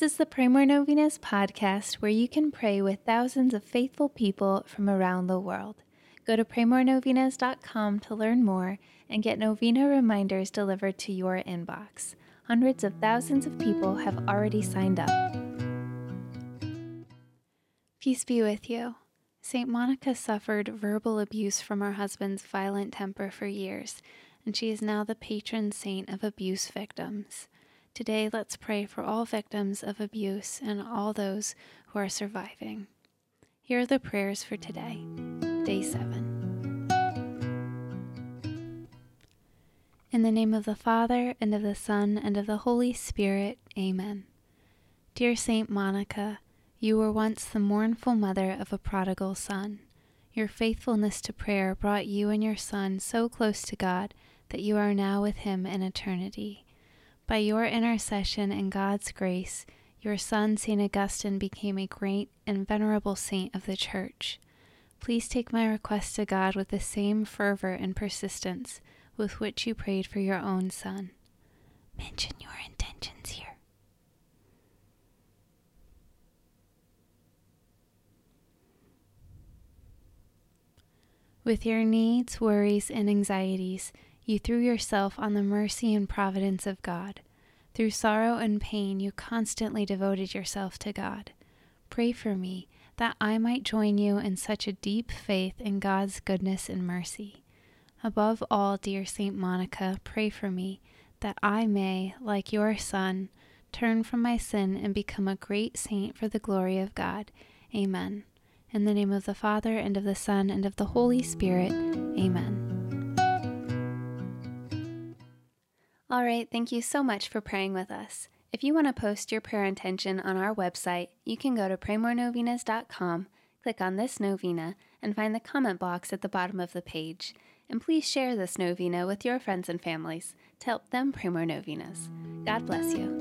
is the Pray More Novenas podcast where you can pray with thousands of faithful people from around the world. Go to praymorenovenas.com to learn more and get novena reminders delivered to your inbox. Hundreds of thousands of people have already signed up. Peace be with you. St. Monica suffered verbal abuse from her husband's violent temper for years, and she is now the patron saint of abuse victims. Today, let's pray for all victims of abuse and all those who are surviving. Here are the prayers for today, day 7. In the name of the Father, and of the Son, and of the Holy Spirit, Amen. Dear Saint Monica, you were once the mournful mother of a prodigal son. Your faithfulness to prayer brought you and your son so close to God that you are now with him in eternity. By your intercession and God's grace, your son, St. Augustine, became a great and venerable saint of the Church. Please take my request to God with the same fervor and persistence with which you prayed for your own son. Mention your intentions here. With your needs, worries, and anxieties, you threw yourself on the mercy and providence of God. Through sorrow and pain, you constantly devoted yourself to God. Pray for me that I might join you in such a deep faith in God's goodness and mercy. Above all, dear Saint Monica, pray for me that I may, like your Son, turn from my sin and become a great saint for the glory of God. Amen. In the name of the Father, and of the Son, and of the Holy Spirit. Amen. All right, thank you so much for praying with us. If you want to post your prayer intention on our website, you can go to praymorenovenas.com, click on this novena, and find the comment box at the bottom of the page. And please share this novena with your friends and families to help them pray more novenas. God bless you.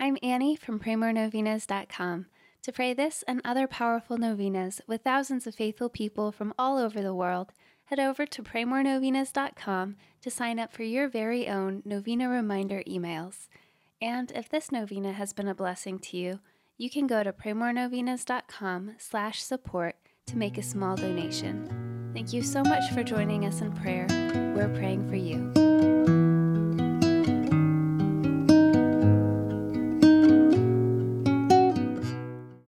I'm Annie from praymorenovenas.com. To pray this and other powerful novenas with thousands of faithful people from all over the world, head over to praymorenovenas.com to sign up for your very own novena reminder emails. And if this novena has been a blessing to you, you can go to praymorenovenas.com slash support to make a small donation. Thank you so much for joining us in prayer. We're praying for you.